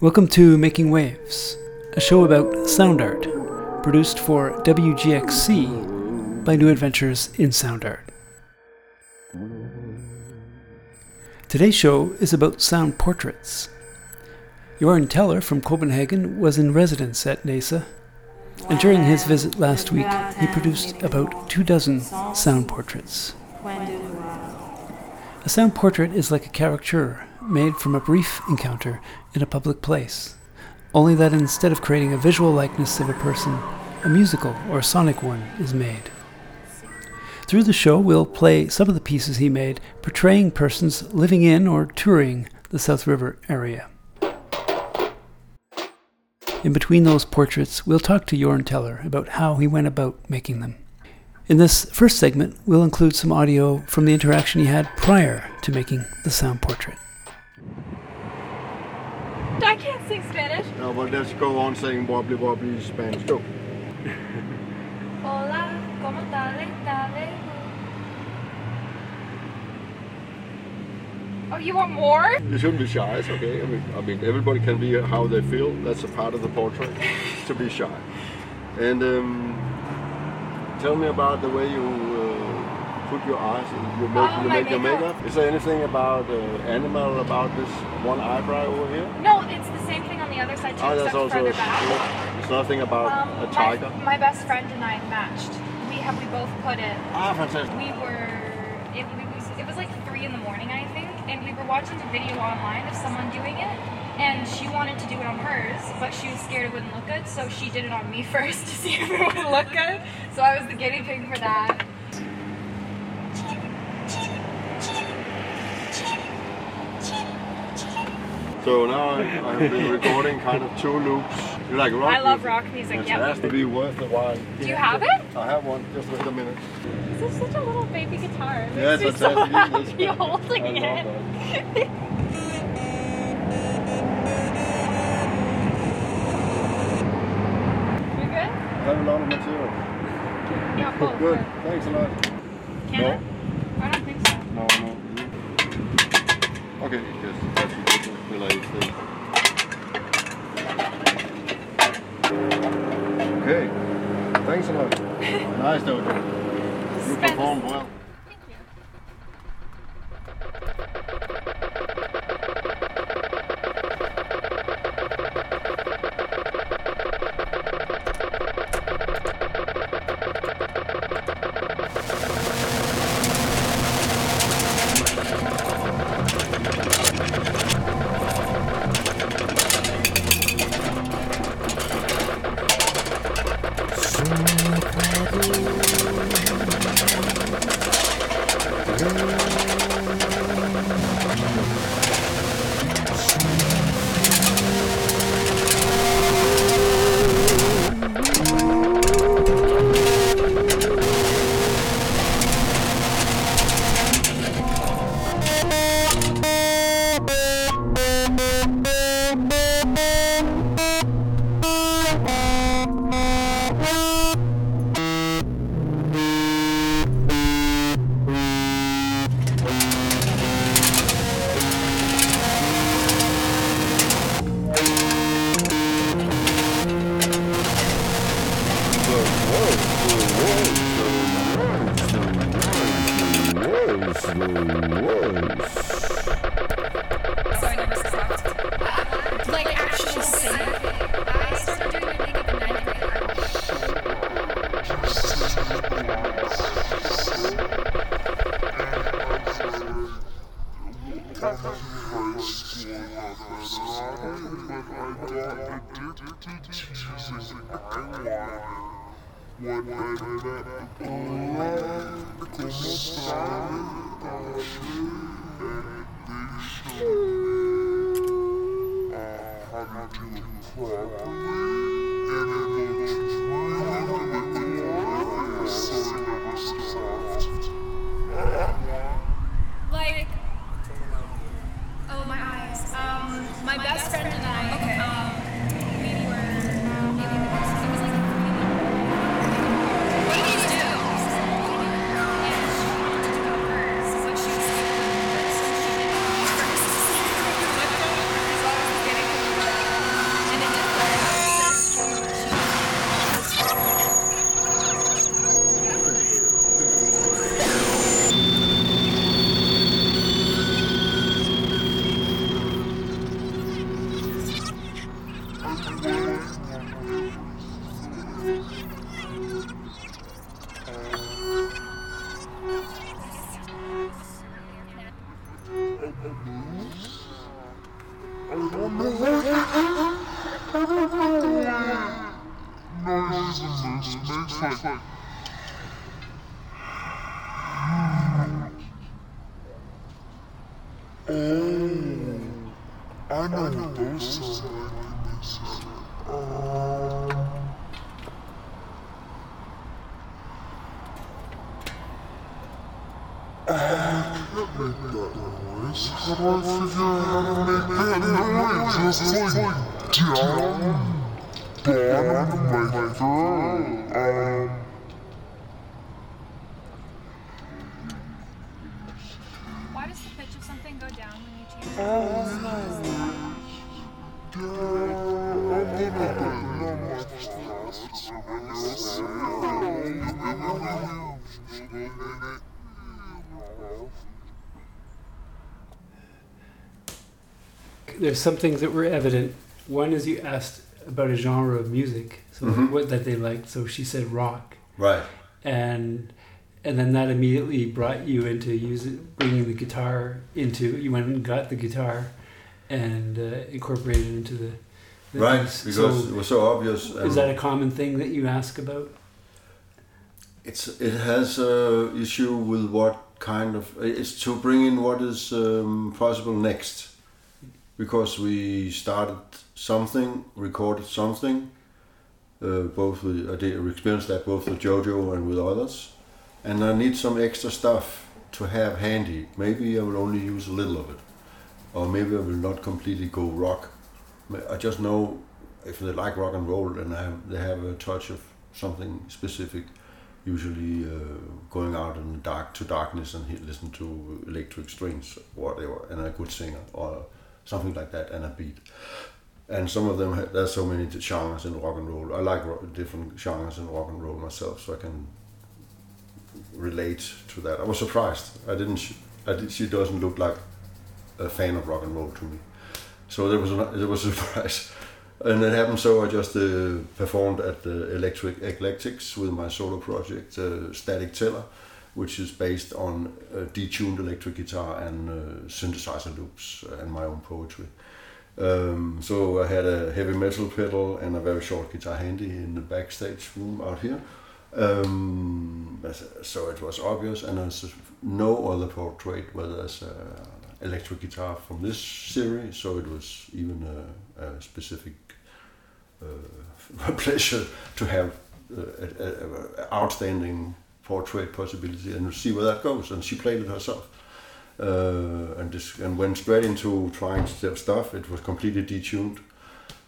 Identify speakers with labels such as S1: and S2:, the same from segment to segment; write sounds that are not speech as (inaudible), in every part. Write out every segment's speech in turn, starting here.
S1: Welcome to Making Waves, a show about sound art, produced for WGXC by New Adventures in Sound Art. Today's show is about sound portraits. Jorn Teller from Copenhagen was in residence at NAISA, and during his visit last week, he produced about two dozen sound portraits. A sound portrait is like a caricature made from a brief encounter in a public place, only that instead of creating a visual likeness of a person, a musical or sonic one is made. Through the show, we'll play some of the pieces he made portraying persons living in or touring the South River area. In between those portraits, we'll talk to Jorn Teller about how he went about making them. In this first segment, we'll include some audio from the interaction he had prior to making the sound portrait.
S2: I can't sing Spanish.
S3: No, but let's go on saying wobbly wobbly Spanish. Go.
S2: Hola, ¿cómo estás? Dale. Oh, you want more?
S3: You shouldn't be shy. It's okay. I mean, I mean, everybody can be how they feel. That's a part of the portrait (laughs) to be shy. And um, tell me about the way you uh, put your eyes. You make,
S2: Oh,
S3: you make your
S2: makeup.
S3: Is there anything about uh, animal about this one eyebrow over here?
S2: No, it's the same thing on the other side too,
S3: Ah, that's also.
S2: further back.
S3: There's nothing about
S2: Um,
S3: a tiger.
S2: My, my best friend and I matched. We have we both put it.
S3: Ah, fantastic.
S2: We were. It, we was, it was like in the morning, I think, and we were watching a video online of someone doing it. And she wanted to do it on hers, but she was scared it wouldn't look good, so she did it on me (laughs) first to see if it would look good. So I was the guinea pig for that.
S3: So now I, I've been recording kind of two loops. You like rock?
S2: I love
S3: music?
S2: rock music, has
S3: to Be worth the while.
S2: Do you have it?
S3: I have one. Just wait a minute.
S2: This is such a little baby guitar. It
S3: Yeah,
S2: makes so happy holding it. You good?
S3: I have a lot of material.
S2: Yeah, both.
S3: Good. Thanks a lot.
S2: Can
S3: No.
S2: I? I don't think so.
S3: No, no. Okay, yes, that's the related thing. Okay, thanks a lot. Nice, Dojo. You performed well.
S2: Thank you.
S1: There's some things that were evident. One is you asked about a genre of music, so
S3: Mhm.
S1: what that they liked. So she said rock,
S3: Right.
S1: and and then that immediately brought you into using bringing the guitar into. You went and got the guitar, and uh, incorporated it into the. the
S3: Right,
S1: piece.
S3: because
S1: So
S3: it was so obvious.
S1: is that a common thing that you ask about?
S3: It's it has a issue with what kind of it's to bring in what is um, possible next, because we started something, recorded something. Uh, both with I did experience that both with Jojo and with others, and I need some extra stuff to have handy. Maybe I will only use a little of it, or maybe I will not completely go rock. I just know if they like rock and roll and have, they have a touch of something specific usually uh, going out in the dark to darkness and listen to electric strings whatever and a good singer or something like that and a beat. And some of them there's so many genres in rock and roll. I like different genres in rock and roll myself so i can relate to that. I was surprised. I didn't I did, she doesn't look like a fan of rock and roll to me. So there was a, there was a (laughs) surprise. And it happened so I just uh, performed at the Electric Eclectics with my solo project uh, Static Teller, which is based on uh, detuned electric guitar and uh, synthesizer loops and my own poetry. Um, so I had a heavy metal pedal and a very short guitar handy in the backstage room out here. Um, so it was obvious, and there's no other portrait where there's a electric guitar from this series, so it was even a, a specific uh, (laughs) pleasure to have an outstanding portrait possibility and see where that goes. And she played it herself. Uh, and this, and went straight into trying st- stuff. It was completely detuned,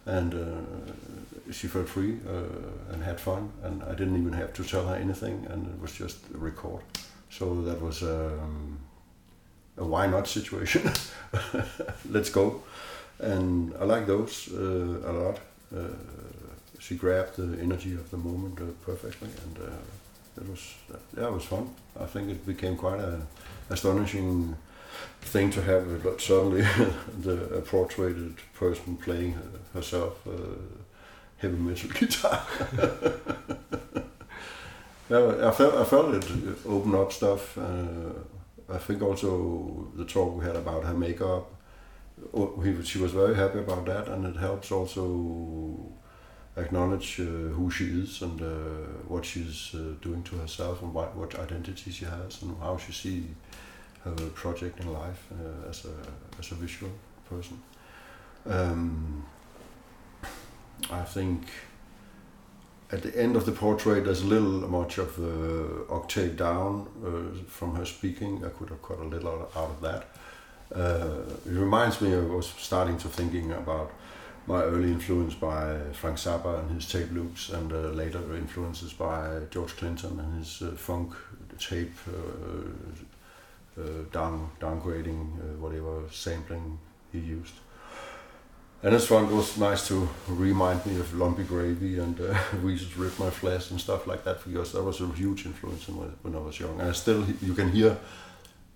S3: and uh, she felt free uh, and had fun. And I didn't even have to tell her anything, and it was just a record. So that was um, a why not situation. (laughs) Let's go. And I like those uh, a lot. Uh, she grabbed the energy of the moment uh, perfectly, and it was yeah, it was fun. I think it became quite a astonishing thing to have but suddenly (laughs) the a portraited person playing herself uh, heavy metal (laughs) guitar. yeah, I felt I felt it opened up stuff. Uh, I think also the talk we had about her makeup. oh, she was very happy about that, and it helps also acknowledge uh, who she is and uh, what she's uh, doing to herself and what, what identity she has and how she sees her project in life as a as a visual person. Um, I think at the end of the portrait, there's a little much of the octave down uh, from her speaking. I could have cut a little out, out of that. Uh, it reminds me, I was starting to thinking about my early influence by Frank Zappa and his tape loops, and uh, later influences by George Clinton and his uh, funk tape uh, uh, down downgrading uh, whatever sampling he used. And this one was nice to remind me of Lumpy Gravy and uh, (laughs) Weasels Rip My Flesh and stuff like that because that was a huge influence in when, I was young. And I still, you can hear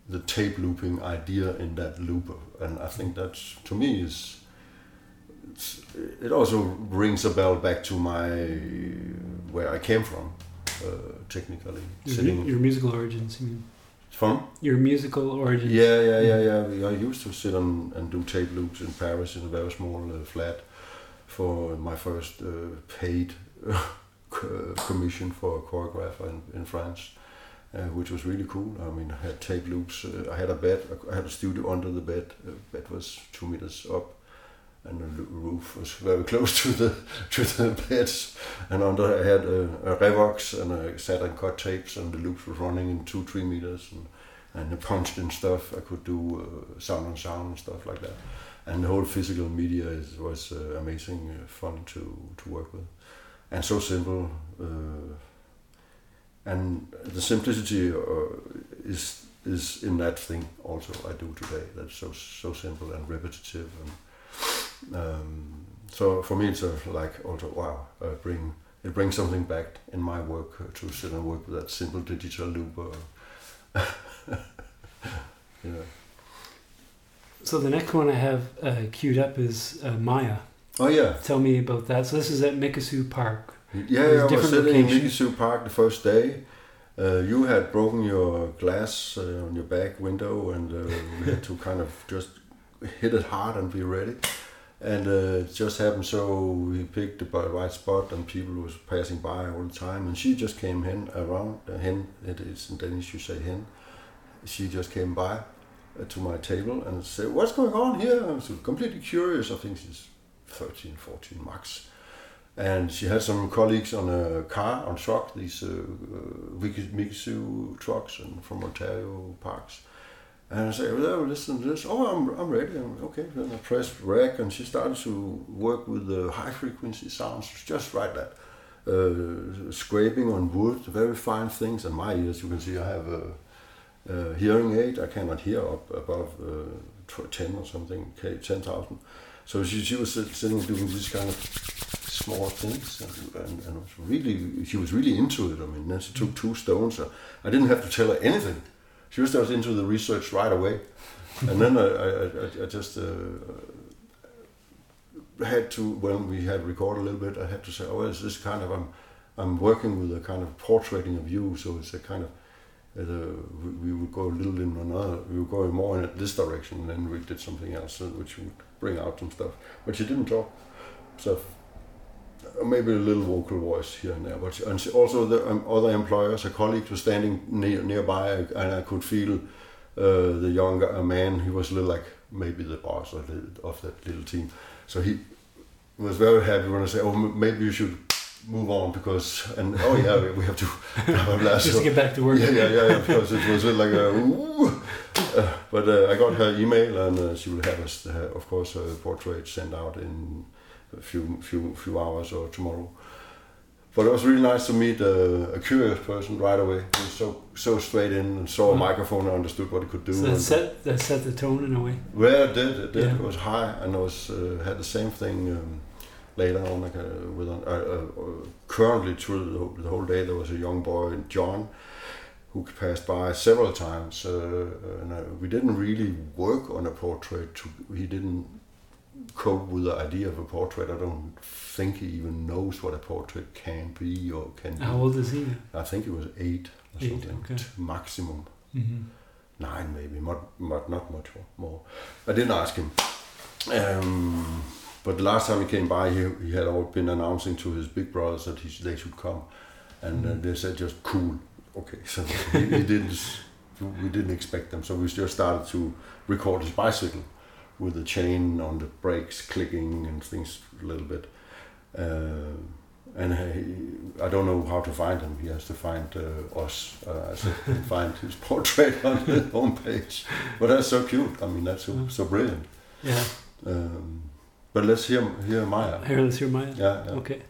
S3: the tape looping idea in that loop, and I think that's to me is it also rings a bell back to my where I came from, uh, technically
S1: Your,
S3: sitting
S1: your musical origins, you mean?
S3: from.
S1: Your musical origins.
S3: Yeah, yeah, yeah, yeah. I used to sit on and do tape loops in Paris in a very small uh, flat for my first uh, paid (laughs) commission for a choreographer in, in France, uh, which was really cool. I mean, I had tape loops. Uh, I had a bed. I had a studio under the bed. The bed was two meters up, and the roof was very close to the to the beds. And under I had a, a Revox, and I sat and cut tapes, and the loops were running in two three meters, and and I punched in stuff. I could do uh, sound on sound and stuff like that. And the whole physical media is, was uh, amazing, uh, fun to to work with, and so simple. Uh, and the simplicity uh, is is in that thing also I do today. That's so so simple and repetitive, and um, so for me it's like also wow, uh, bring it brings something back in my work uh, to sit and work with that simple digital loop. Uh, (laughs) you know.
S1: So the next one I have uh, queued up is uh, Maya.
S3: Oh yeah,
S1: Tell me about that. So this is at Mikisew Park.
S3: yeah. I was sitting in. Mikisew Park the first day. Uh, you had broken your glass uh, on your back window, and uh, we had to kind of just hit it hard and be ready. And uh, it just happened so we picked the right spot, and people was passing by all the time. And she just came hen around. Uh, hen, it is in Danish you say hen. She just came by uh, to my table and said, "What's going on here?" I was completely curious. I think she's 13, 14 max and she had some colleagues on a car on truck these uh, uh, Miki- Mikisew trucks and from Ontario parks and I said well listen to this oh I'm, I'm ready I'm, okay then I pressed rec and she started to work with the high frequency sounds just right that uh, scraping on wood very fine things and my ears you can see I have a, a hearing aid I cannot hear up above uh, 10 or something K 10,000 so she, she was sitting doing these kind of small things and, and, and was really she was really into it. I mean, then she took two stones. I didn't have to tell her anything. She was just into the research right away, and then I, I, I, I just uh, had to when we had recorded a little bit. I had to say, oh, this kind of I'm I'm working with a kind of portraiting of you, so it's a kind of uh, we, would go a little in another. We were going more in this direction, and then we did something else, uh, which would bring out some stuff. But she didn't talk, so maybe a little vocal voice here and there. But and also the um, other employers, a colleague was standing near, nearby, and I could feel uh, the younger man. He was a little like maybe the boss of, the, of that little team. So he was very happy when I said, "Oh, m- maybe you should." Move on because and oh yeah we- (laughs) we have to blah, blah, blah. (laughs)
S1: Just
S3: So-
S1: to get back to work.
S3: yeah, yeah, yeah, yeah, because it was like a. Ooh. Uh, but uh, I got her email, and uh, she will have us, uh, of course, a portrait sent out in a few, few, few hours or tomorrow. But it was really nice to meet uh, a curious person right away. He was so so straight in and saw a
S1: Mm.
S3: microphone and understood what it could do.
S1: So that
S3: and-
S1: set that set the tone in a way.
S3: well, it did. It did.
S1: Yeah.
S3: It was high, and I was uh, had the same thing um, later on. Like uh, with an, uh, uh, uh, currently through the whole, the whole day, there was a young boy, John, who passed by several times, uh, and uh, we didn't really work on a portrait. To, he didn't cope with the idea of a portrait. I don't think he even knows what a portrait can be or can be.
S1: How old is he?
S3: I think he was eight or
S1: Eight,
S3: something,
S1: okay.
S3: maximum
S1: Mm-hmm.
S3: nine maybe, not, not, not much more. I didn't ask him. Um, but the last time he came by, he, he had all been announcing to his big brothers that he, they should come. And uh, they said just cool. Okay, so (laughs) he, he didn't, we didn't expect them. So we just started to record his bicycle with the chain on the brakes clicking and things a little bit. Uh, and he, I don't know how to find him. He has to find uh, us. Uh, (laughs) find his portrait on the homepage. But that's so cute. I mean, that's so, so brilliant.
S1: Yeah.
S3: Um, but let's hear hear Maya.
S1: Here, let's hear Maya.
S3: Yeah, yeah.
S1: Okay.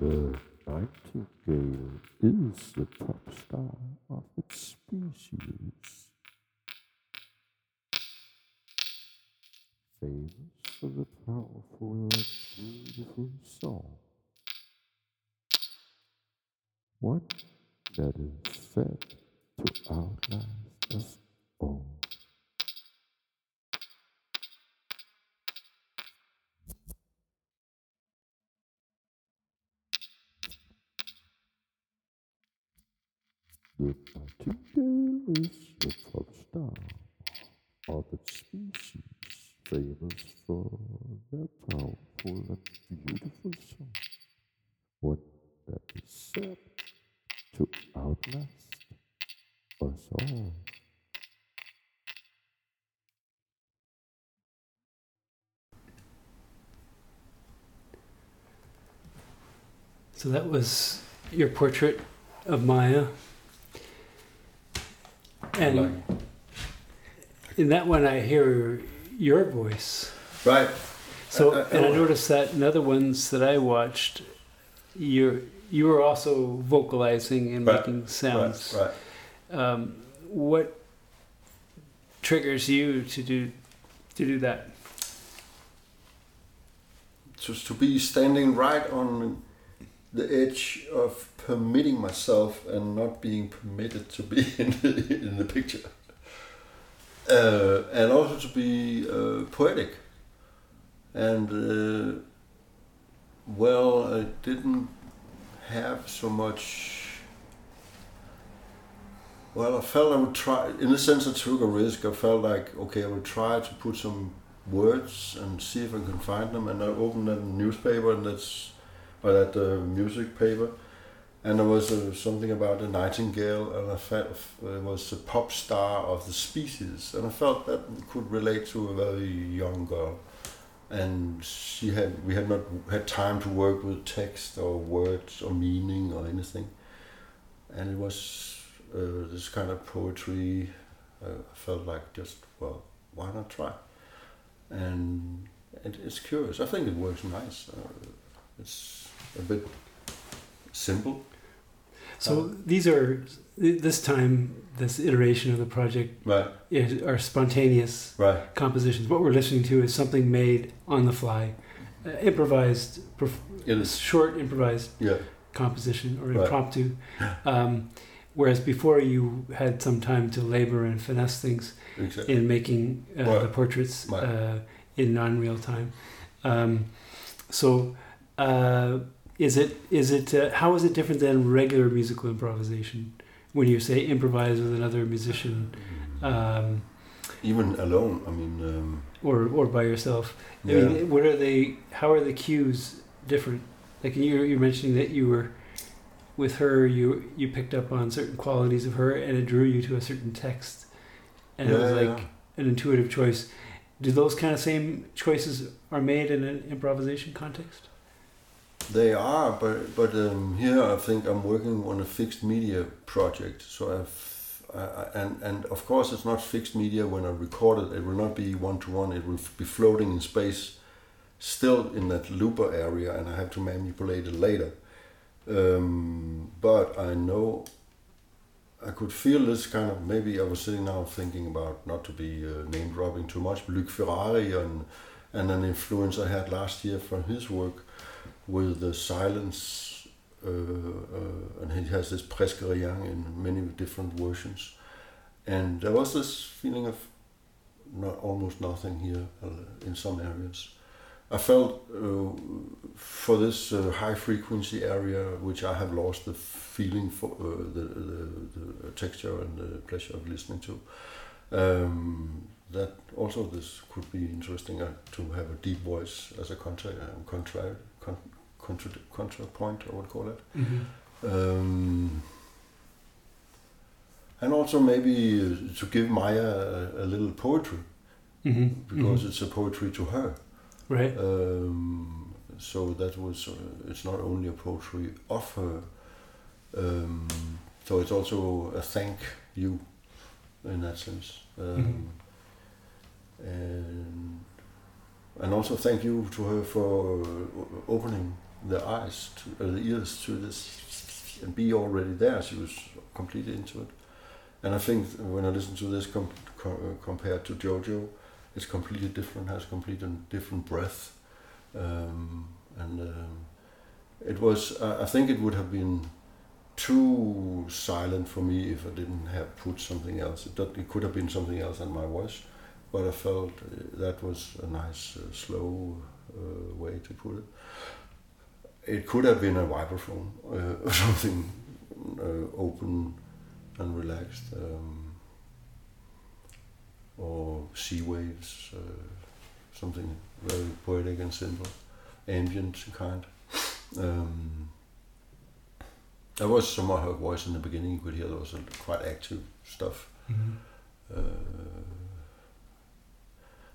S3: The nightingale is the top star of its species. Famous for the powerful and beautiful song.
S1: So that was your portrait of Maya. And in that one, I hear your voice.
S3: Right.
S1: So,
S3: Uh, uh,
S1: and I
S3: uh,
S1: noticed that in other ones that I watched, you're you were also vocalizing and
S3: Right,
S1: making sounds.
S3: Right. right.
S1: Um, what triggers you to do to do that?
S3: Just to be standing right on the edge of permitting myself and not being permitted to be (laughs) in the, in the picture. Uh, and also to be uh, poetic. And uh, well, I didn't have so much. Well, I felt I would try. In a sense, I took a risk. I felt like okay, I would try to put some words and see if I can find them. And I opened that newspaper, and that's or that uh, music paper, and there was uh, something about a nightingale, and I felt it was a pop star of the species, and I felt that could relate to a very young girl, and she had we had not had time to work with text or words or meaning or anything, and it was uh, this kind of poetry. Uh, I felt like just well, why not try? And it, it's curious. I think it works nice. Uh, it's a bit simple.
S1: So these are this time this iteration of the project
S3: Right,
S1: is, are spontaneous
S3: right,
S1: compositions. What we're listening to is something made on the fly, uh, improvised, perf-
S3: it is.
S1: short improvised
S3: Yeah,
S1: composition or
S3: Right.
S1: impromptu. Um, whereas before you had some time to labor and finesse things
S3: exactly.
S1: in making uh, the portraits uh, in non-real time. Um, so, uh, is it is it uh, how is it different than regular musical improvisation? When you say improvise with another musician, um,
S3: Even alone, I mean, um,
S1: or or by yourself, I
S3: yeah,
S1: mean, what are they? How are the cues different? Like you you're mentioning that you were with her, you you picked up on certain qualities of her, and it drew you to a certain text, and it was like
S3: yeah.
S1: an intuitive choice. Do those kind of same choices are made in an improvisation context?
S3: They are, but but um, here I think I'm working on a fixed media project. So I've I, and and of course it's not fixed media when I record it. It will not be one to one. It will be floating in space, still in that looper area, and I have to manipulate it later. Um, but I know I could feel this kind of maybe I was sitting now thinking about not to be uh, name dropping too much, Luc Ferrari and and an influence I had last year from his work with the silence, uh, uh, and he has this presque in many different versions, and there was this feeling of not almost nothing here uh, in some areas. I felt uh, for this uh, high frequency area, which I have lost the feeling for uh, the, the, the texture and the pleasure of listening to. Um, that also this could be interesting uh, to have a deep voice as a contra, um, contra, con, contra, contrapoint, I would call it.
S1: Mm-hmm.
S3: Um, and also maybe uh, to give Maya a, a little poetry
S1: Mm-hmm.
S3: because it's a poetry to her.
S1: right.
S3: Um, so that was uh, it's not only a poetry of her. Um, so it's also a thank you in that sense. Um, And and also thank you to her for uh, opening the eyes, to, uh, the ears to this, and be already there. She was completely into it. And I think when I listen to this com- co- uh, compared to JoJo, it's completely different, has completely different breath. Um, and um, it was, I I think it would have been too silent for me if I didn't have put something else. It, it could have been something else than my voice, but I felt uh, that was a nice, uh, slow uh, way to put it. It could have been a vibraphone uh, (laughs) or something uh, open and relaxed, um, or sea waves, uh, something very poetic and simple, ambient kind. Um, there was some of her voice in the beginning. You could hear there was a quite active stuff. Uh,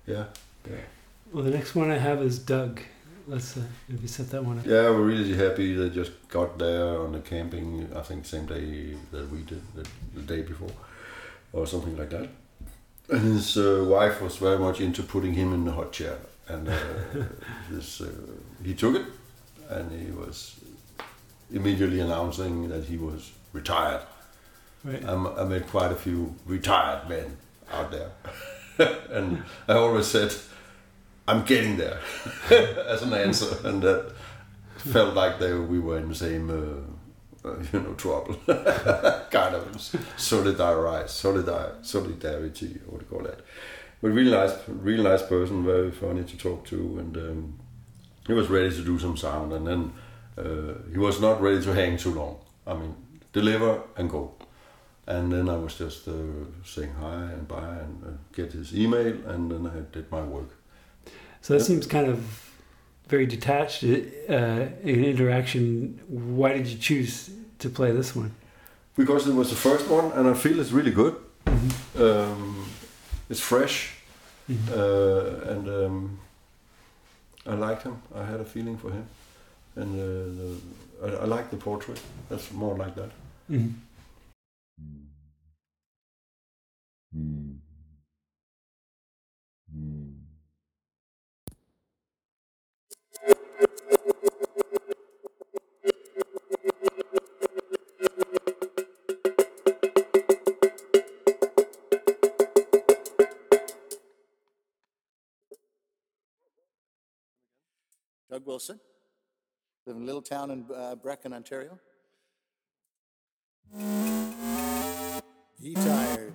S3: yeah, yeah.
S1: Well, the next one I have is Doug. Let's uh, maybe set that one up.
S3: Yeah, we're really happy they just got there on the camping. I think same day that we did, the, the day before, or something like that. And his uh, wife was very much into putting him in the hot chair, and uh, (laughs) this uh, he took it, and he was immediately announcing that he was retired.
S1: Right.
S3: I'm, I met quite a few retired men out there, (laughs) (laughs) and I always said, "I'm getting there," (laughs) as an answer, and that felt like they we were in the same, uh, uh, you know, trouble, (laughs) kind of solidarize, solidar, solidarity, what do you call that? But really nice, really nice person, very funny to talk to, and um, he was ready to do some sound, and then uh, he was not ready to hang too long. I mean, deliver and go. And then I was just uh, saying hi and bye and uh, get his email, and then I did my work.
S1: So that
S3: Yep.
S1: seems kind of very detached uh, in interaction. Why did you choose to play this one?
S3: Because it was the first one, and I feel it's really good. Um, it's fresh, uh, and um, I liked him. I had a feeling for him, and uh, the, I, I like the portrait. That's more like that.
S1: Mhm.
S4: Doug Wilson. Live in a little town in uh, Brecon, Ontario. He tired.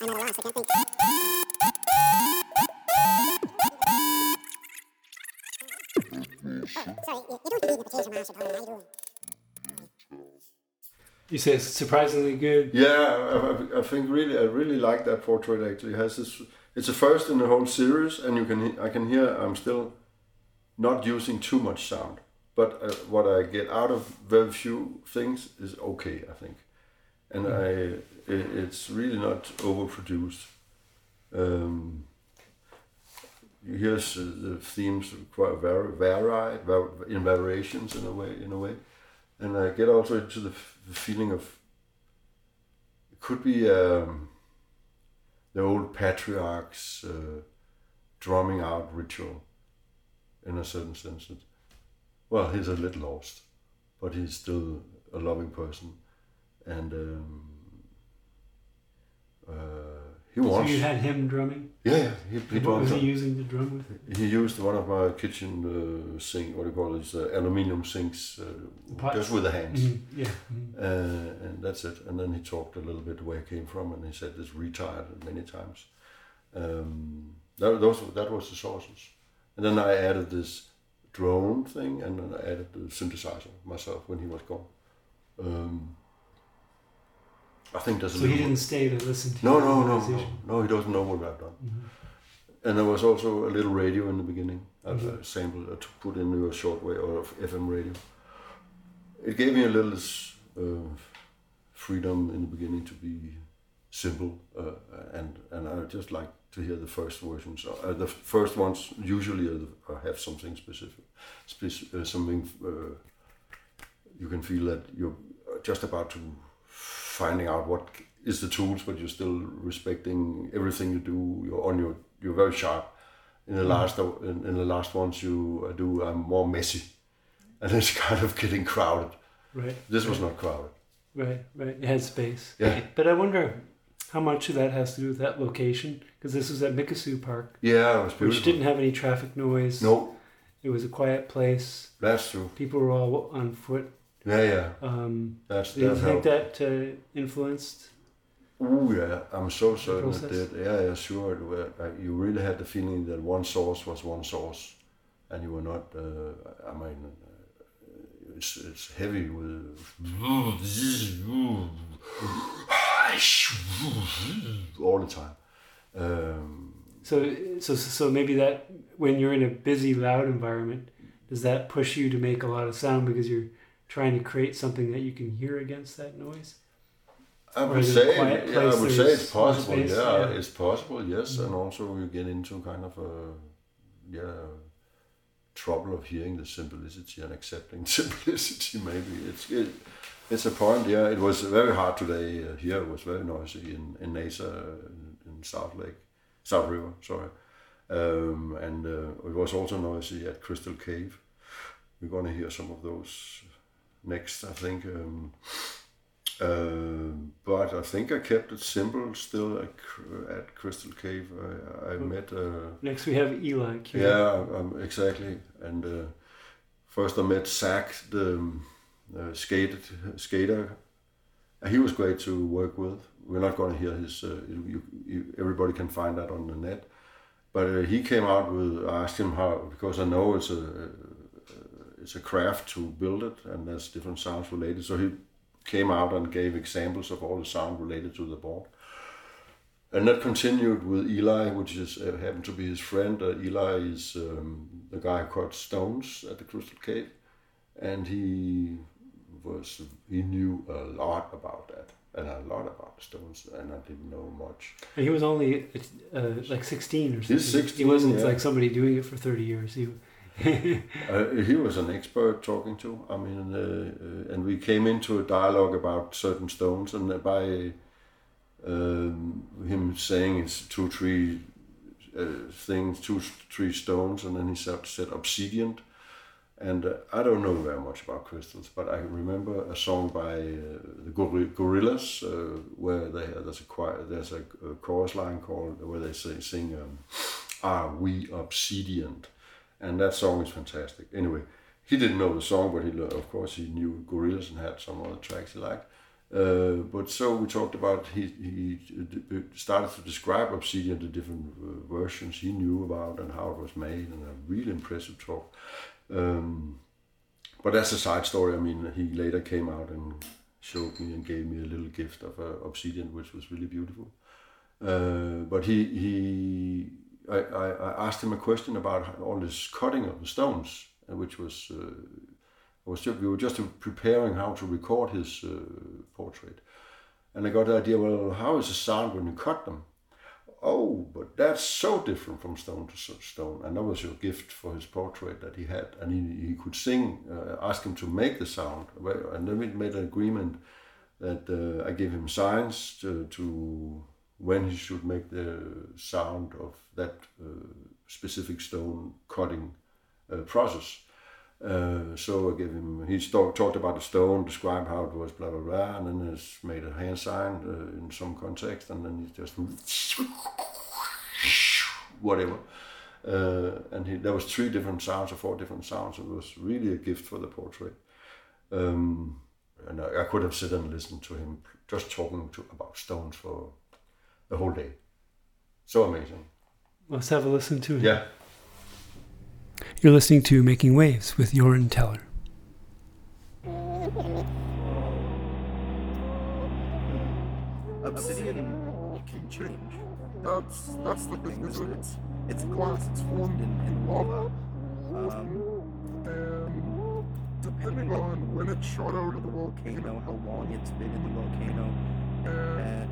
S5: You don't
S4: a.
S5: You
S1: say it's surprisingly good.
S3: Yeah, I, I- think really, I really like that portrait. Actually, it has this. It's the first in the whole series, and you can, I can hear I'm still not using too much sound, but uh, what I get out of very few things is okay, I think, and I, it, it's really not overproduced. Um, you hear the themes quite vari- varied, var- in variations in a way, in a way, and I get also into the, the feeling of it could be um, the old patriarchs uh, drumming out ritual in a certain sense. Well, he's a little lost, but he's still a loving person, and um, uh, he
S1: So
S3: wants.
S1: you had him drumming.
S3: yeah, yeah, he, he
S1: What was he using the drum with?
S3: he used one of my kitchen uh, sink, what do you call it, uh, aluminium sinks, uh, just with the hands.
S1: Mhm, Yeah. mhm.
S3: Uh, and that's it. And then he talked a little bit where he came from, and he said this retired many times. Um, that, those, that was the sources. And then I added this drone thing, and then I added the synthesizer myself when he was gone. Um, I think a
S1: So he didn't stay to listen to
S3: no, no, no, no, no. He doesn't know what I've done.
S1: Mm-hmm.
S3: And there was also a little radio in the beginning. I uh, sampled uh, to put in a shortwave or of FM radio. It gave me a little uh, freedom in the beginning to be simple, uh, and and I just like to hear the first versions. Uh, the first ones usually are have something specific, spec- uh, something uh, you can feel that you're just about to finding out what is the tools, but you're still respecting everything you do. You're on your you're very sharp. In the last in, in the last ones you uh, do, I'm more messy, (laughs) and it's kind of getting crowded.
S1: Right.
S3: This was not crowded.
S1: Right, right. It had space.
S3: Yeah.
S1: But I wonder how much of that has to do with that location, because this was at Mikisew Park,
S3: Yeah, it was beautiful.
S1: which didn't have any traffic noise.
S3: Nope.
S1: It was a quiet place.
S3: that's true.
S1: People were all on foot.
S3: Yeah, yeah,
S1: Um,
S3: that's
S1: do you think
S3: helped.
S1: that uh, influenced?
S3: Oh yeah, I'm so certain it did. Yeah, yeah, sure. It were, uh, you really had the feeling that one source was one source, and you were not. Uh, I mean, uh, it's it's heavy with (laughs) all the time. Um,
S1: So, so, so maybe that when you're in a busy, loud environment, does that push you to make a lot of sound because you're trying to create something that you can hear against that noise?
S3: I would
S1: is it a
S3: say, yeah, I would say it's possible.
S1: space?
S3: Yeah,
S1: Yeah.
S3: it's possible. Yes, and also you get into kind of a yeah trouble of hearing the simplicity and accepting (laughs) simplicity. Maybe it's it, it's a point. Yeah, it was very hard today. Uh, here it was very noisy in in NAISA South Lake, South River. Sorry, um, and uh, it was also noisy at Crystal Cave. We're gonna hear some of those next, I think. Um, um, but I think I kept it simple still at, at Crystal Cave. I, I met, uh,
S1: Next, we have Eli. Q.
S3: yeah, um, exactly. And uh, first I met Zach, the um, uh, skated, skater. Uh, He was great to work with. We're not going to hear his. Uh, you, you, everybody can find that on the net. But uh, he came out with. I asked him how because I know it's a it's a craft to build it, and there's different sounds related. So he came out and gave examples of all the sound related to the board. And that continued with Eli, which is uh, happened to be his friend. Uh, Eli is um, the guy who cut stones at the Crystal Cave, and he was he knew a lot about that and a lot about the stones, and I didn't know much.
S1: And he was only uh, like 16 or something.
S3: 16,
S1: He wasn't
S3: yeah.
S1: like somebody doing it for 30 years. He, (laughs)
S3: Uh, he was an expert talking to. I mean, uh, uh, and we came into a dialogue about certain stones, and by um, him saying it's two, three uh, things, two, three stones, and then he said, said obsidian. And uh, I don't know very much about crystals, but I remember a song by uh, the Gor- Gorillaz uh, where they, there's a choir, there's a, a chorus line called where they say, sing um, "Are we obsidian?" and that song is fantastic. Anyway, he didn't know the song, but he of course he knew Gorillaz and had some other tracks he liked. Uh, but so we talked about he he d- started to describe Obsidian, the different uh, versions he knew about and how it was made, and a really impressive talk. Um, but that's a side story. I mean, he later came out and showed me and gave me a little gift of uh, Obsidian, which was really beautiful. Uh, but he he I, I, I asked him a question about all this cutting of the stones, uh, which was uh, I was just, we were just preparing how to record his uh, portrait, and I got the idea. Well, how is the sound when you cut them? Oh, but that's so different from stone to stone, and that was your gift for his portrait that he had, and he, he could sing. Uh, ask him to make the sound, and then we made an agreement that uh, I gave him signs to, to when he should make the sound of that uh, specific stone cutting process. Uh, so I gave him, he talk, talked about the stone, described how it was, blah, blah, blah, and then just made a hand sign uh, in some context, and then he just whatever. Uh, and he, there was three different sounds or four different sounds. It was really a gift for the portrait. Um, and I, I could have sat and listened to him just talking to, about stones for the whole day. So amazing.
S1: Let's have a listen to it.
S3: Yeah.
S1: You're listening to Making Waves with Joran Teller.
S6: Obsidian can change. That's that's the thing, is it? It's, it's glass, it's formed in, in lava. Um, depending on when it shot out of the volcano, how long it's been in the volcano, uh,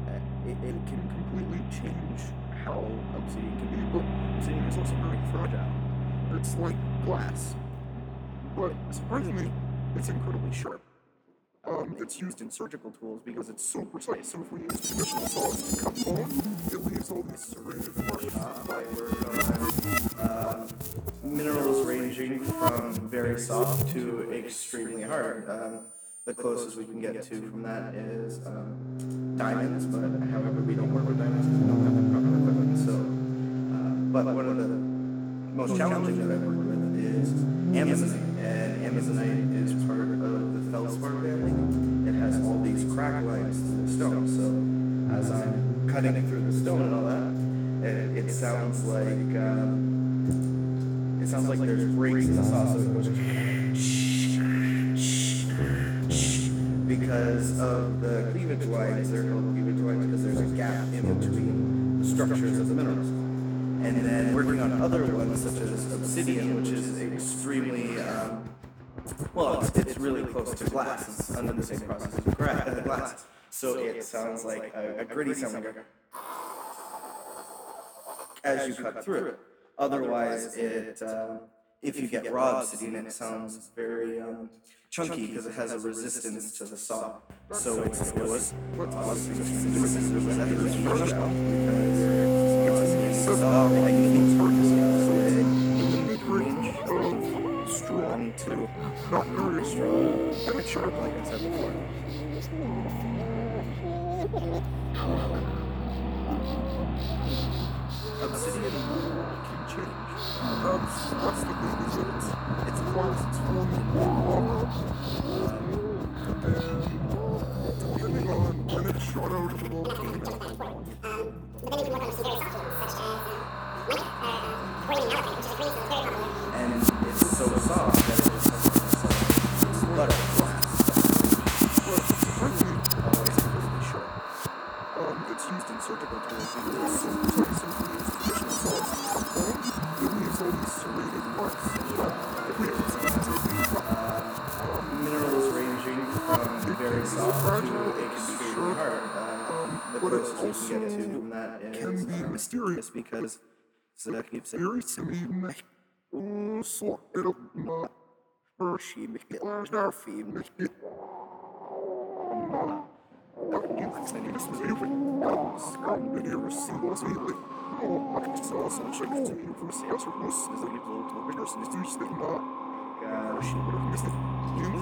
S6: it, it can completely change how obsidian can be. But obsidian is also very fragile. It's like glass. But surprisingly, it's incredibly sharp. Um, it's used in surgical tools because it's so precise. So if we use traditional saws to cut bone, it leaves all these serrated marks.
S7: Uh, minerals ranging from very soft to extremely hard. Um, the closest we can get to from that is um, diamonds, but however, we don't work with diamonds because we don't have the proper equipment. So, uh, but one of the most challenging that I've worked with is Amazonite, and Amazonite is part of the feldspar family. It has all these crack lines to the stone. So, as I'm cutting through the stone and all that, it, it sounds like um, it sounds like there's breaks in the saw, so it goes because of the cleavage lines. They're called cleavage lines because there's a gap in between the structures of the minerals. And then working on other ones such as obsidian, which is extremely um, well, it's, it's really close to glass. It's under the same process as gra- uh, glass. So it sounds like a, a gritty sound like a as you cut through it. Otherwise, it um, if you get raw obsidian, it sounds very um, chunky because it has a resistance to the saw. So it's it was strong to not very strong, but sharp like I said before. Obsidian can change.
S6: That's that's the thing, is it? It's, it's glass, it's in lava. And depending on when it shot out of the volcano, um, because so
S7: that keeps it.
S6: Very similar. Så är det med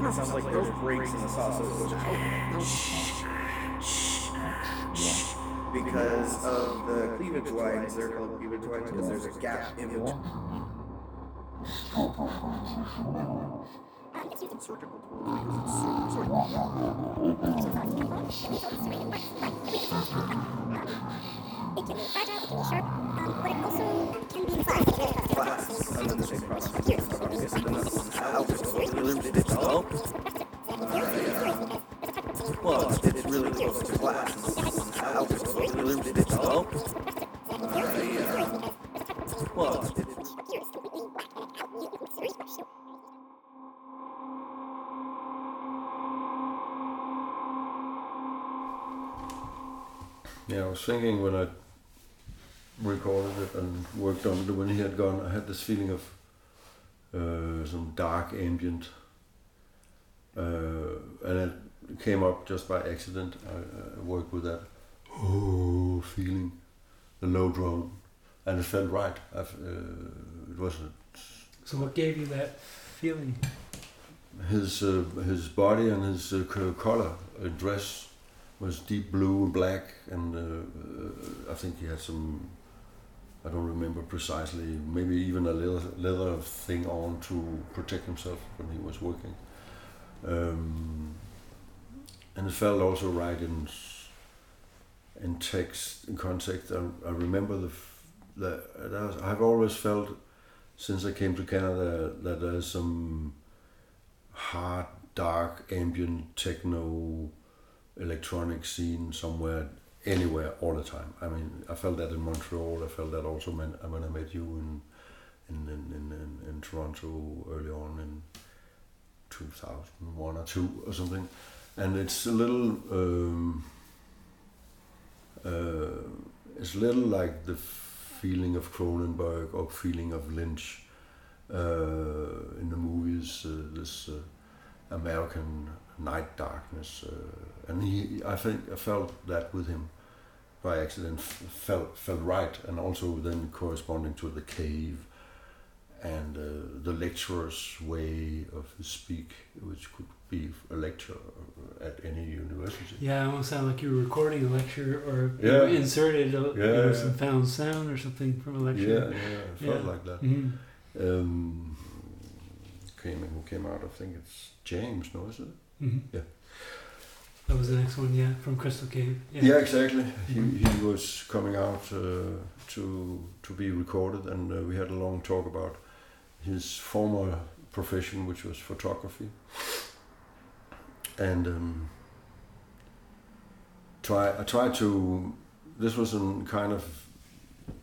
S7: It sounds like there's breaks in the sausage. Because of the cleavage lines, they're called cleavage lines because there's a gap in between. Surgical tool because it's so-
S8: It can be fragile, it can be sharp, um, but it also can be flat.
S7: Glass under the same process. Well, it's, it's really close to. Well, it's,
S3: Yeah, I was thinking when I recorded it and worked on it when he had gone, I had this feeling of uh, some dark ambient, uh, and it came up just by accident. I, I worked with that oh feeling, the low drone, and it felt right. I've, uh, it wasn't
S1: So what gave you that feeling?
S3: his uh, his body and his uh, co- color uh, dress was deep blue and black, and uh, uh, I think he had some. I don't remember precisely. Maybe even a leather, leather thing on to protect himself when he was working. Um, and it felt also right in in text, in context. I, I remember the that I've always felt since I came to Canada that there's some hard, dark, ambient techno, electronic scene somewhere, anywhere, all the time. I mean, I felt that in Montreal. I felt that also when, when I met you in in, in, in, in, Toronto early on in 2001 or two or something. And it's a little, um, uh, it's a little like the feeling of Cronenberg or feeling of Lynch uh, in the movies. Uh, this uh, American night darkness, uh, and he, I think, I felt that with him by accident. Felt felt right, and also then corresponding to the cave and uh, the lecturer's way of speak, which could be a lecture at any university.
S1: Yeah, it almost sounded like you were recording a lecture or you
S3: Yeah.
S1: know, inserted a, you
S3: Yeah,
S1: know,
S3: yeah.
S1: some found sound or something from a lecture.
S3: Yeah, yeah, it felt
S1: Yeah.
S3: like that.
S1: Mhm.
S3: Um, came who came out? I think it's James, no, is it?
S1: Mhm.
S3: Yeah.
S1: That was the next one, yeah, from Crystal Cave.
S3: Yeah, exactly. He, he was coming out uh, to to be recorded, and uh, we had a long talk about his former profession, which was photography, and um, try. I tried to. This was a kind of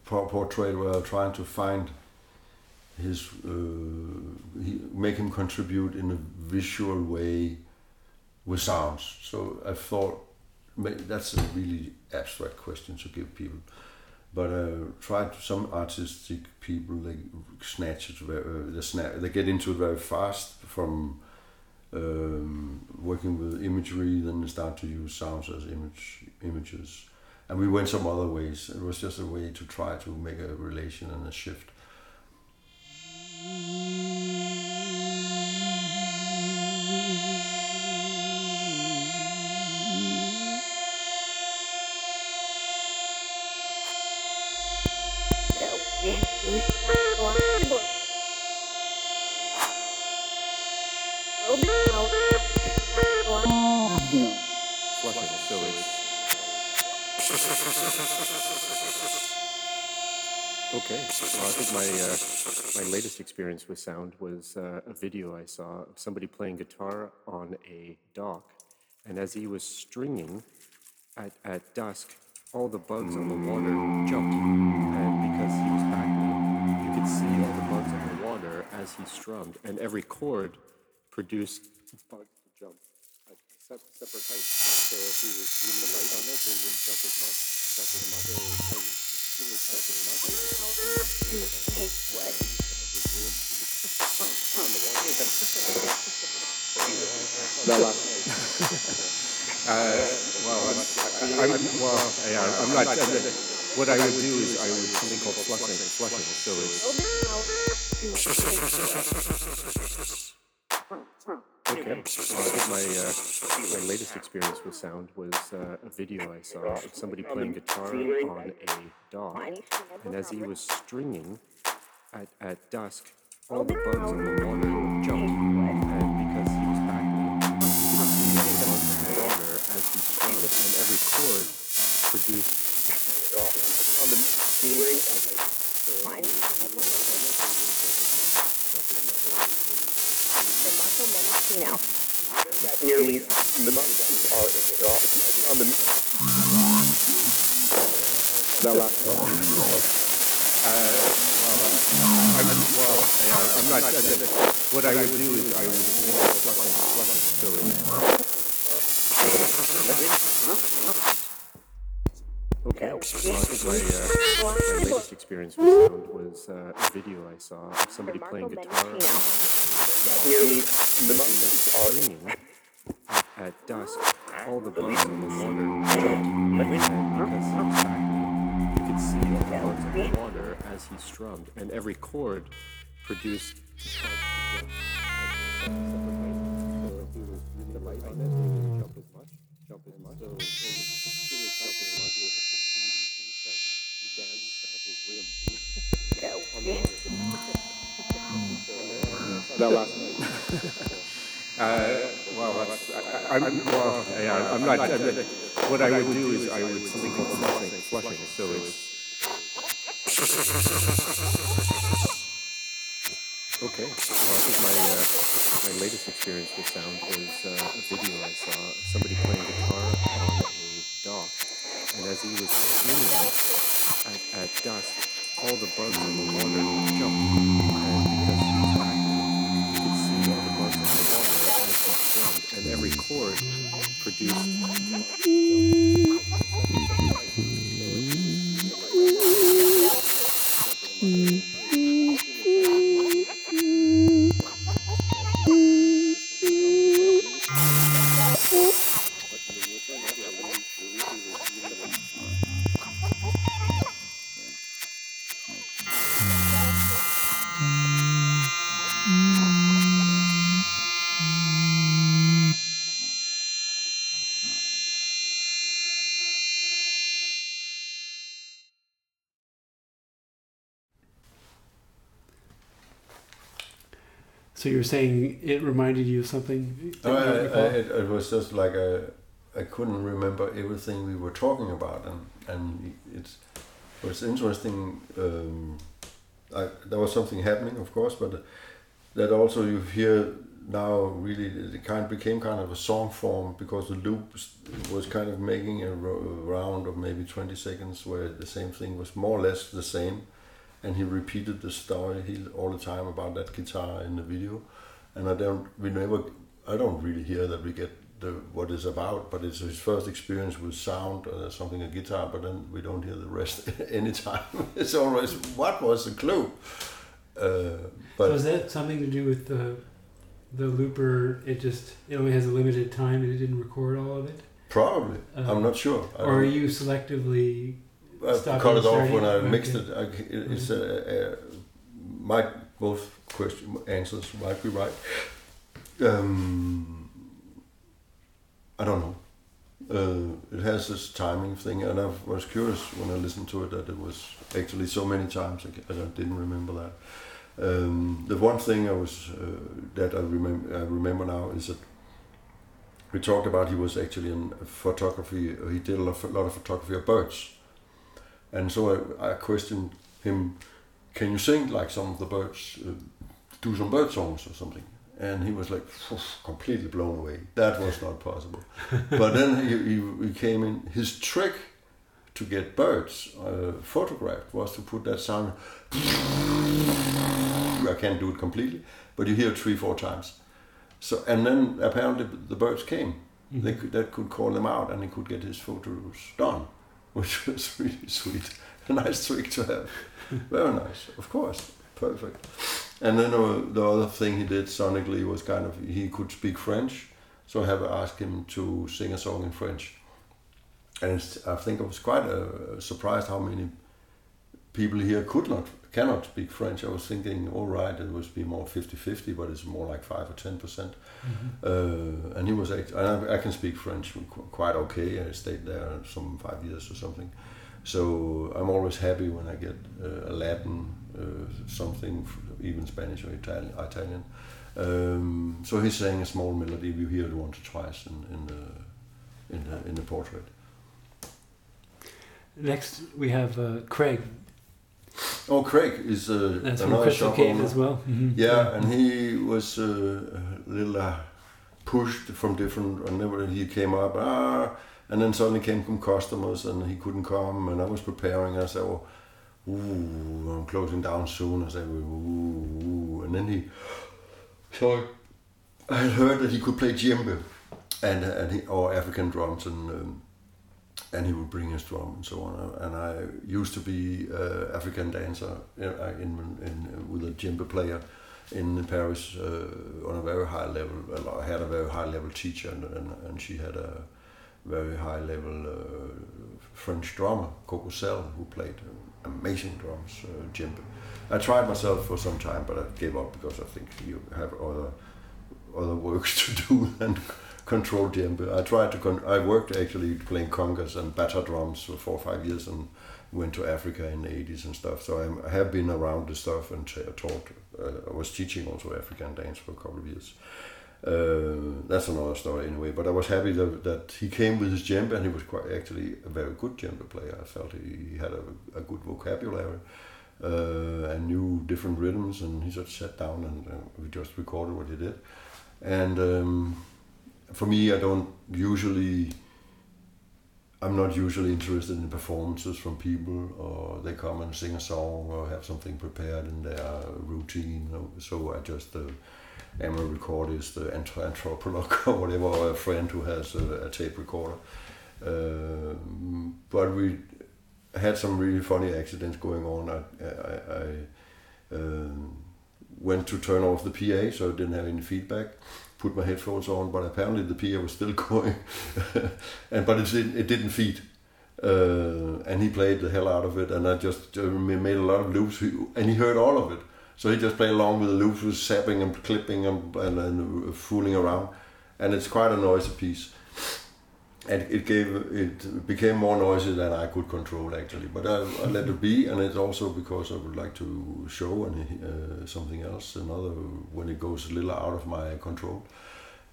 S3: por- portrait where I to find his uh, he, make him contribute in a visual way with sounds. So I thought that's a really abstract question to give people. But uh, try to some artistic people they snatch it very, uh, they snap they get into it very fast from um, working with imagery, then they start to use sounds as image images, and we went some other ways. It was just a way to try to make a relation and a shift.
S9: Okay, well, I think my uh, my latest experience with sound was uh, a video I saw of somebody playing guitar on a dock, and as he was stringing at, at dusk, all the bugs on the water jumped, and because he was backlit, you could see all the bugs on the water as he strummed, and every chord produced bugs to jump at separate heights. So if he was using the light on it, they wouldn't. Jump as much. What I would do is I would something called flushing. Flushing. So it's. Think my uh, my latest experience with sound was uh, a video I saw of somebody playing guitar on a dock, and as he was stringing at, at dusk, all the bugs in the water jumped, and because he was all the water as he strummed, and every chord produced on the
S10: Nearly the months are on the.
S9: That last one. Uh, well, I'm, well, yeah, I'm not. Uh, what I would do is I would make flushing, flushing. So Okay. Well, I think my, uh, (laughs) my latest experience with sound was uh, a video I saw of somebody playing guitar on a dock.
S10: Nearly
S9: the months are stringing at, at dusk. All the bugs in the water jumped, and because he was backing, you could see all the bugs in the water as he strummed, and every chord produced. The
S10: That last (laughs)
S9: Uh, well, that's, I, I'm, well, yeah, I'm not. I'm, what I would do is I would something called flushing. Flushing. So it's. Okay. Well, I think my uh, my latest experience with sound was uh, a video I saw of somebody playing guitar on a dock, and as he was stringing at, at dusk, all the bugs in the water jumped, and because he was backing, you could all the strummed, and every chord
S1: So you were saying it reminded you of something? you
S3: I, I, it, it was just like I, I couldn't remember everything we were talking about, and and it's it was interesting. Um, I, there was something happening, of course, but that also you hear now really it kind of became kind of a song form because the loop was kind of making a round of maybe 20 seconds where the same thing was more or less the same and he repeated the story he, all the time about that guitar in the video and i don't we never i don't really hear that we get the what it's about but it's his first experience with sound or something a guitar but then we don't hear the rest (laughs) anytime it's always what was the clue uh, but
S1: so is that something to do with the the looper? It just it only has a limited time and it didn't record all of it.
S3: Probably.
S1: Um,
S3: I'm not sure. I
S1: or are you selectively?
S3: I
S1: stopping
S3: cut it off when I
S1: Okay.
S3: mixed it. I, it it's a, a, might both question answers might be right. Um, I don't know. Uh, it has this timing thing, and I was curious when I listened to it that it was actually so many times I, I didn't remember that. Um, the one thing I was uh, that I remember I remember now is that we talked about he was actually in photography. He did a lot, a lot of photography of birds, and so I, I questioned him. Can you sing like some of the birds? Uh, do some bird songs or something? And he was like completely blown away. That was not possible. (laughs) but then he, he, he came in. His trick to get birds uh, photographed was to put that sound. I can't do it completely, but you hear it three, four times. So and then apparently the birds came. They could, that could call them out, and he could get his photos done, which (laughs) was really sweet. A nice trick to have. Very nice, of course, perfect. And then uh, the other thing he did sonically was kind of he could speak French, So I have asked him to sing a song in French. And I think I was quite uh, surprised how many people here could not, cannot speak French. I was thinking, all right, it must be more 50-50, but it's more like 5 or 10%. percent Uh, and he was, act- I, I can speak French quite okay. I stayed there some five years or something. So I'm always happy when I get uh, a Latin uh, something, even Spanish or Italian. Italian. Um, so he sang a small melody. We hear it once or twice in, in the in the in the portrait.
S1: Next, we have uh, Craig.
S3: Oh, Craig is uh,
S1: That's from
S3: another
S1: Crystal
S3: shop
S1: Cave
S3: owner.
S1: as well. Mhm.
S3: Yeah,
S1: Yeah.
S3: and he was uh, a little uh, pushed from different. And never he came up, ah, and then suddenly came some customers, and he couldn't come. And I was preparing. I said, "Oh, ooh, I'm closing down soon." I said, "Ooh," ooh. and then he, sorry, I had heard that he could play djembe, and and he or African drums and. Um, and he would bring his drum and so on. And I used to be uh, African dancer uh, in, in, with a djembe player in Paris uh, on a very high level. I had a very high level teacher, and, and, and she had a very high level uh, French drummer, Coco Sel, who played amazing drums, uh, djembe. I tried myself for some time, but I gave up because I think you have other other works (laughs) to do than control djembe. I tried to. Con- I worked actually playing congas and bata drums for four or five years, and went to Africa in the eighties and stuff. So I'm, I have been around the stuff and t- taught. Uh, I was teaching also African dance for a couple of years. Uh, that's another story anyway. But I was happy that, that he came with his djembe, and he was quite actually a very good djembe player. I felt he, he had a, a good vocabulary. Uh, and knew different rhythms, and he just sat down and uh, we just recorded what he did. And um, for me, I don't usually. I'm not usually interested in performances from people, or they come and sing a song or have something prepared in their routine. So I just uh, am a recordist, uh, anthrop- anthropologist, (laughs) or whatever, or a friend who has a, a tape recorder. Um, but we had some really funny accidents going on. I, I, I um, went to turn off the PA, so I didn't have any feedback. Put my headphones on, but apparently the PA was still (laughs) going, and but it didn't, it didn't feed. Uh, and he played the hell out of it, and I just uh, made a lot of loops, and he heard all of it. So he just played along with the loops, was sapping and clipping and, and, and fooling around, and it's quite a noisy piece and it gave it became more noisy than I could control actually. But I, I let it be, and it's also because I would like to show and uh, something else, another when it goes a little out of my control.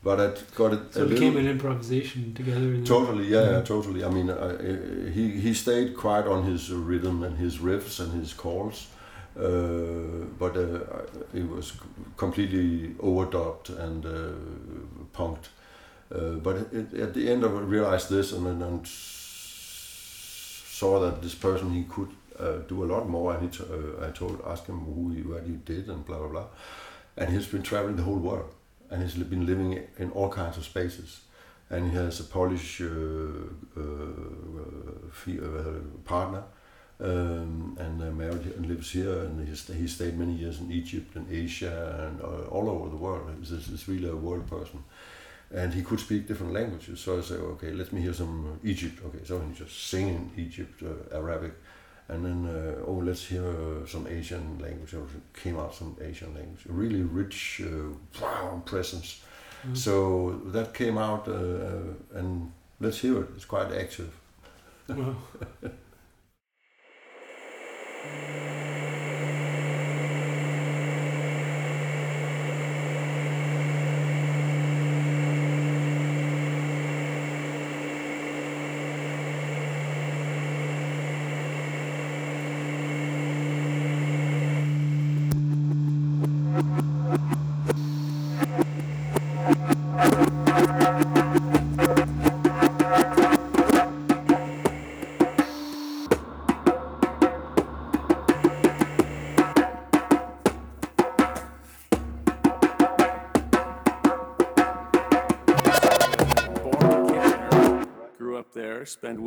S3: But I got it.
S1: So it became
S3: little-
S1: an improvisation together. in
S3: Totally, yeah, yeah, totally. I mean, I, I- he he stayed quite on his rhythm and his riffs and his calls, uh, but uh, it was completely overdubbed and uh, punked. Uh, but it, at the end, I realized this and then and saw that this person he could uh, do a lot more. And he uh, I told, asked him who he, what he did and blah blah blah. And he's been traveling the whole world, and he's been living in all kinds of spaces. And he has a Polish uh, uh, partner, um, and uh, married and lives here. And he stayed many years in Egypt and Asia and all over the world. He's, he's really a world person and he could speak different languages. So I said, okay, let me hear some Egypt. Okay, so he just sing in Egypt, uh, Arabic, and then uh, oh, let's hear uh, some Asian language. Or came out some Asian language, really rich, uh, wow presence.
S1: Mm.
S3: So that came out, uh, and let's hear it. It's quite active.
S1: Wow. (laughs)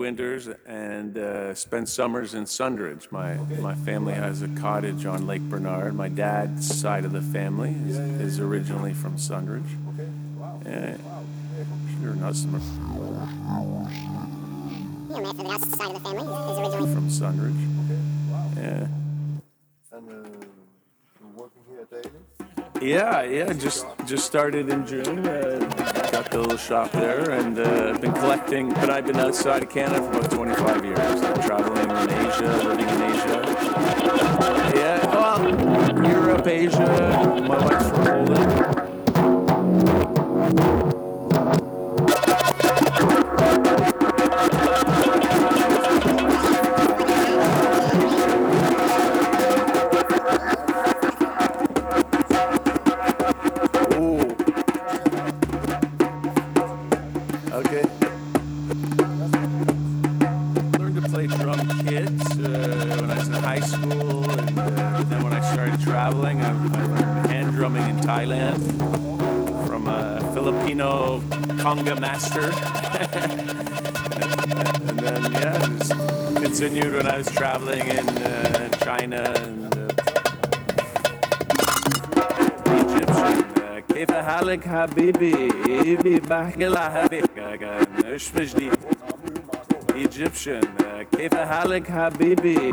S11: winters and uh, spent summers in Sundridge. My my family has a cottage on Lake Bernard. My dad's side of the family is, is originally from Sundridge. Uh, or not some
S8: Yeah, man, for the outside of the family. He's originally
S11: from Sundridge. Yeah.
S3: And uh, you're working here daily?
S11: Yeah, yeah. Just just started in June. Uh, got the little shop there, and uh, I've been collecting. But I've been outside of Canada for about 25 years. I'm traveling in Asia, living in Asia. Yeah, well, Europe, Asia. My wife's from Poland. conga master. (laughs) and then, yeah, just continued when I was traveling in uh, China and uh, Egyptian. Uh, كيف حالك حبيبي؟ إيبي بحكي لحبيبك مش مجدي. Egyptian. Uh, كيف حالك حبيبي؟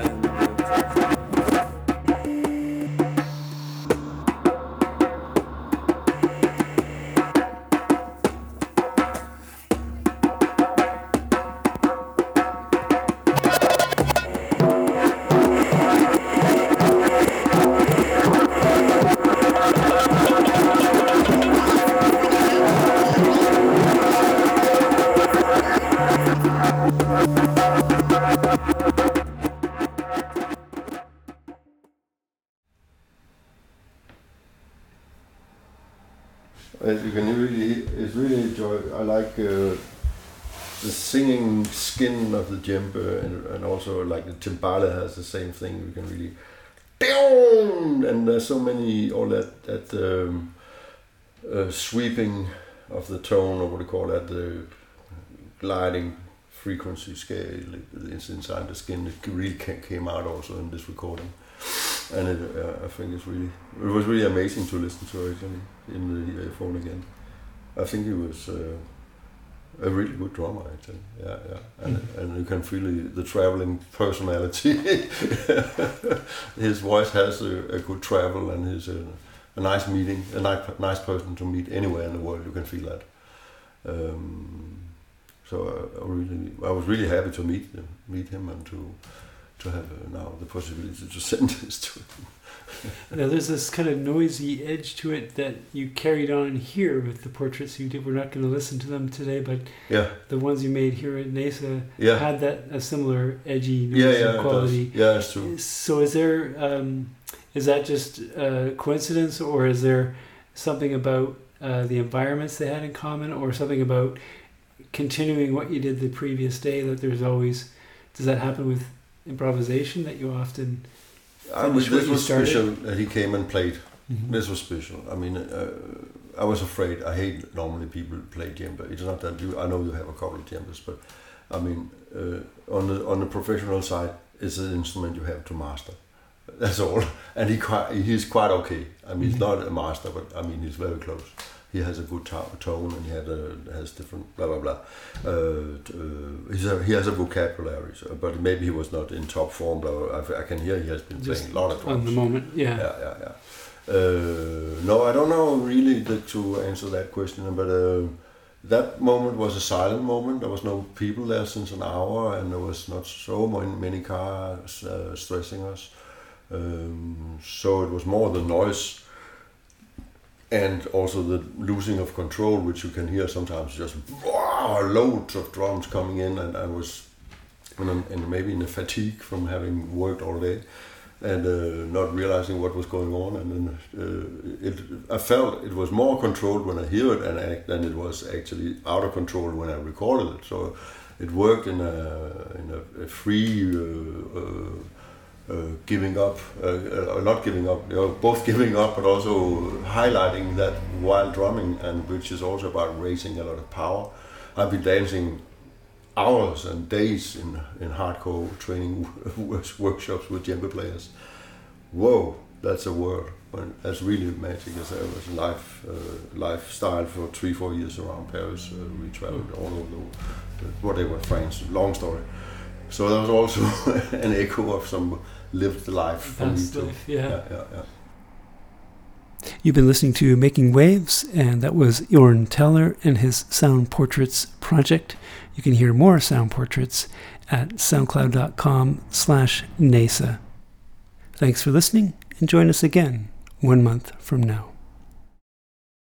S3: You can really, it's really enjoy. I like uh, the singing skin of the djembe, and, and also like the timbale has the same thing. You can really, and there's so many all that that um, uh, sweeping of the tone, or what do you call that, the gliding frequency scale is inside the skin. It really came out also in this recording, and it, uh, I think it's really it was really amazing to listen to actually in, the uh, phone again. I think he was uh, a really good drummer actually. Yeah, yeah, and and you can feel the, the traveling personality. (laughs) his voice has a, a good travel, and he's a, a nice meeting, a nice nice person to meet anywhere in the world. You can feel that. Um, so I, I really, I was really happy to meet him, meet him, and to to have uh, now the possibility to (laughs) send this to him.
S1: Now, there's this kind of noisy edge to it that you carried on here with the portraits you did. We're not going to listen to them today, but
S3: Yeah.
S1: the ones you made here at NAISA
S3: Yeah.
S1: had that a similar edgy, noisy
S3: Yeah, yeah, it
S1: quality.
S3: Yeah, it's true.
S1: So, is there um, is that just uh, coincidence, or is there something about uh, the environments they had in common, or something about continuing what you did the previous day? That there's always does that happen with improvisation that you often
S3: I mean, this was
S1: started?
S3: special that he came and played.
S1: Mhm.
S3: This was special. I mean, uh, I was afraid. I hate normally people play djembe. It's not that you. I know you have a couple of djembes, but I mean, uh, on the on the professional side, it's an instrument you have to master. (laughs) That's all. And he quite, he's quite okay. I mean, he's not a master, but I mean, he's very close. He has a good to- tone, and he had a, has different blah blah blah. Uh, t- uh, he's a, he has a vocabulary, so, but maybe he was not in top form. Blah, blah, blah. I, I can hear he has been
S1: Just
S3: playing a lot of drums
S1: on the moment, yeah.
S3: yeah, yeah, yeah. Uh, no, I don't know really the, to answer that question, but uh, that moment was a silent moment. There was no people there since an hour, and there was not so many, many cars uh, stressing us. Um, so it was more the noise and also the losing of control, which you can hear sometimes just loads of drums coming in, and I was and, and maybe in a fatigue from having worked all day. and uh, not realizing what was going on. And then uh, it, I felt it was more controlled when I hear it and act than it was actually out of control when I recorded it. So it worked in a, in a, a free. Uh, uh, giving up, uh, uh, not giving up, you know, both (laughs) giving up, but also highlighting that while drumming, and which is also about raising a lot of power. I've been dancing hours and days in, in hardcore training (laughs) workshops with djembe players. Whoa, that's a world. That's really magic. As I was life uh, lifestyle for three four years around Paris. Uh, we traveled all over the whatever France. Long story. So there was also (laughs) an echo of some lived life for
S1: Past
S3: me too.
S1: life, yeah.
S3: yeah, yeah, yeah.
S1: You've been listening to Making Waves, and that was Jorn Teller and his Sound Portraits project. You can hear more sound portraits at soundcloud.com slash NAISA. Thanks for listening, and join us again one month from now.